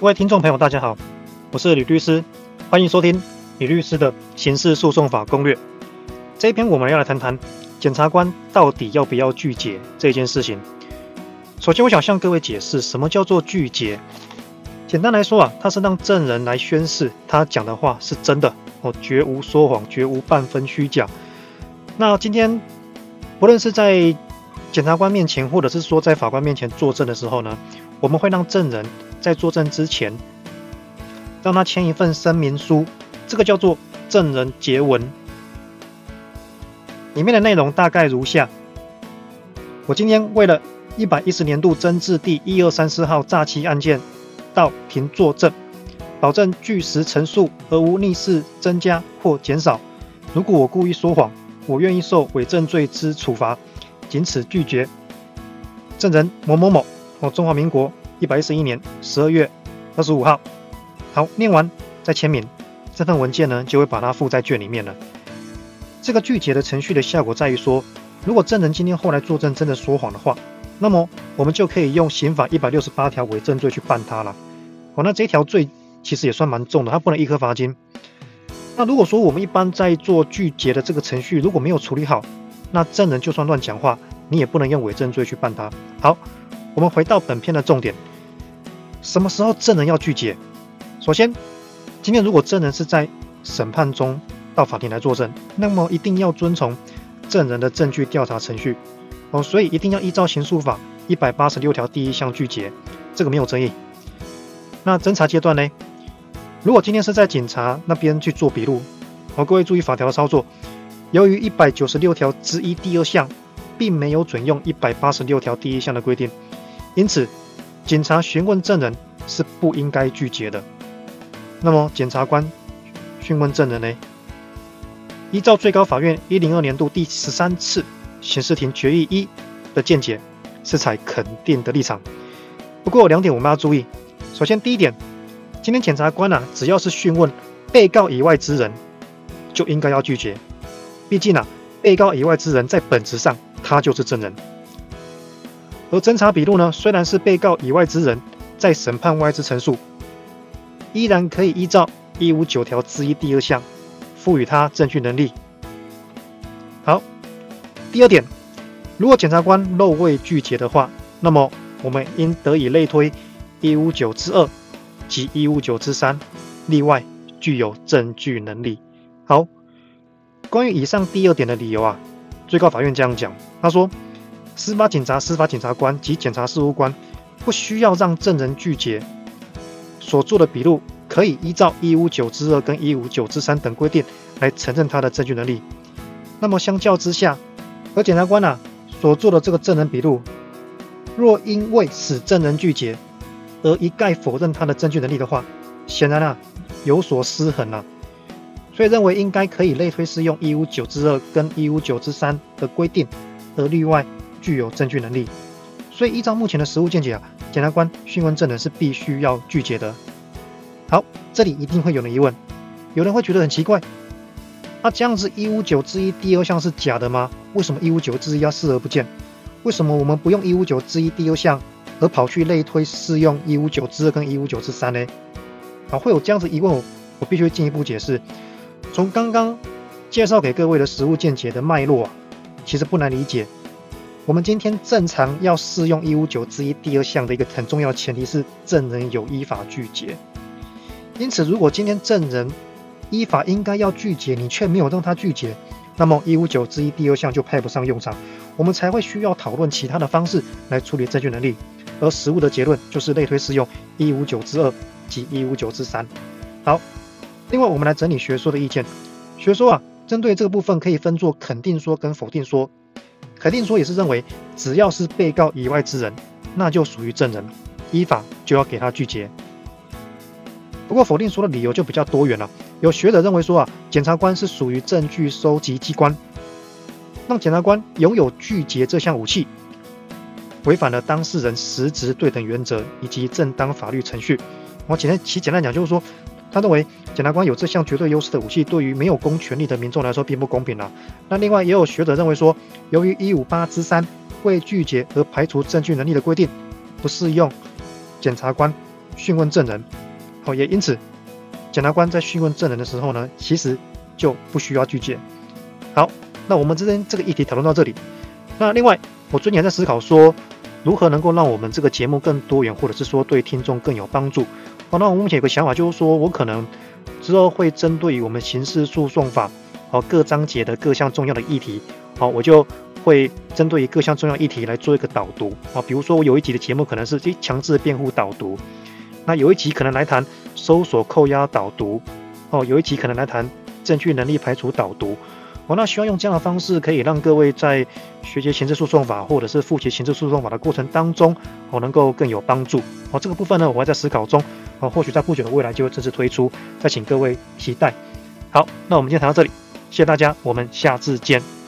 各位听众朋友，大家好，我是李律师，欢迎收听李律师的刑事诉讼法攻略。这一篇我们要来谈谈检察官到底要不要拒绝这件事情。首先，我想向各位解释什么叫做拒绝。简单来说啊，它是让证人来宣誓，他讲的话是真的哦，绝无说谎，绝无半分虚假。那今天不论是在检察官面前，或者是说在法官面前作证的时候呢，我们会让证人。在作证之前，让他签一份声明书，这个叫做证人结文。里面的内容大概如下：我今天为了一百一十年度侦治第一二三四号诈欺案件到庭作证，保证据实陈述而无逆事增加或减少。如果我故意说谎，我愿意受伪证罪之处罚，谨此拒绝。证人某某某，我，中华民国。一百一十一年十二月二十五号，好，念完再签名，这份文件呢就会把它附在卷里面了。这个具结的程序的效果在于说，如果证人今天后来作证真的说谎的话，那么我们就可以用刑法一百六十八条伪证罪去办他了。哦，那这条罪其实也算蛮重的，它不能一颗罚金。那如果说我们一般在做拒结的这个程序如果没有处理好，那证人就算乱讲话，你也不能用伪证罪去办他。好，我们回到本篇的重点。什么时候证人要拒绝？首先，今天如果证人是在审判中到法庭来作证，那么一定要遵从证人的证据调查程序哦，所以一定要依照刑诉法一百八十六条第一项拒绝，这个没有争议。那侦查阶段呢？如果今天是在警察那边去做笔录，哦，各位注意法条的操作。由于一百九十六条之一第二项并没有准用一百八十六条第一项的规定，因此。警察询问证人是不应该拒绝的。那么，检察官询问证人呢？依照最高法院一零二年度第十三次刑事庭决议一的见解，是采肯定的立场。不过两点我们要注意。首先，第一点，今天检察官啊，只要是讯问被告以外之人，就应该要拒绝。毕竟啊，被告以外之人在本质上他就是证人。而侦查笔录呢，虽然是被告以外之人在审判外之陈述，依然可以依照一五九条之一第二项赋予他证据能力。好，第二点，如果检察官漏未拒绝的话，那么我们应得以类推一五九之二及一五九之三，例外具有证据能力。好，关于以上第二点的理由啊，最高法院这样讲，他说。司法警察、司法检察官及检察事务官不需要让证人拒绝，所做的笔录可以依照一五九之二跟一五九之三等规定来承认他的证据能力。那么相较之下，而检察官啊所做的这个证人笔录，若因为使证人拒绝而一概否认他的证据能力的话，显然啊有所失衡啊，所以认为应该可以类推适用一五九之二跟一五九之三的规定而例外。具有证据能力，所以依照目前的实务见解啊，检察官讯问证人是必须要拒绝的。好，这里一定会有人疑问，有人会觉得很奇怪，那、这样子一五九之一第二项是假的吗？为什么一五九之一要视而不见？为什么我们不用一五九之一第二项，而跑去类推适用一五九之二跟一五九之三呢？啊，会有这样子疑问，我必须进一步解释。从刚刚介绍给各位的实务见解的脉络啊，其实不难理解。我们今天正常要适用一五九之一第二项的一个很重要的前提是证人有依法拒绝。因此，如果今天证人依法应该要拒绝，你却没有让他拒绝，那么一五九之一第二项就派不上用场。我们才会需要讨论其他的方式来处理证据能力。而实务的结论就是类推适用一五九之二及一五九之三。好，另外我们来整理学说的意见。学说啊，针对这个部分可以分作肯定说跟否定说。肯定说也是认为，只要是被告以外之人，那就属于证人，依法就要给他拒绝。不过否定说的理由就比较多元了。有学者认为说啊，检察官是属于证据收集机关，让检察官拥有拒绝这项武器，违反了当事人实质对等原则以及正当法律程序。我简单其简单讲就是说。他认为检察官有这项绝对优势的武器，对于没有公权力的民众来说并不公平了。那另外也有学者认为说，由于一五八之三未拒绝和排除证据能力的规定，不适用检察官讯问证人。好，也因此，检察官在讯问证人的时候呢，其实就不需要拒绝。好，那我们今天这个议题讨论到这里。那另外，我最近还在思考说，如何能够让我们这个节目更多元，或者是说对听众更有帮助。好，那我目前有个想法，就是说我可能之后会针对于我们刑事诉讼法和各章节的各项重要的议题，好，我就会针对于各项重要议题来做一个导读啊。比如说，我有一集的节目可能是强制辩护导读。那有一集可能来谈搜索扣押导读，哦，有一集可能来谈证据能力排除导读，哦，那希望用这样的方式可以让各位在学习刑事诉讼法或者是复习刑事诉讼法的过程当中，我，能够更有帮助。哦，这个部分呢，我还在思考中，哦，或许在不久的未来就会正式推出，再请各位期待。好，那我们今天谈到这里，谢谢大家，我们下次见。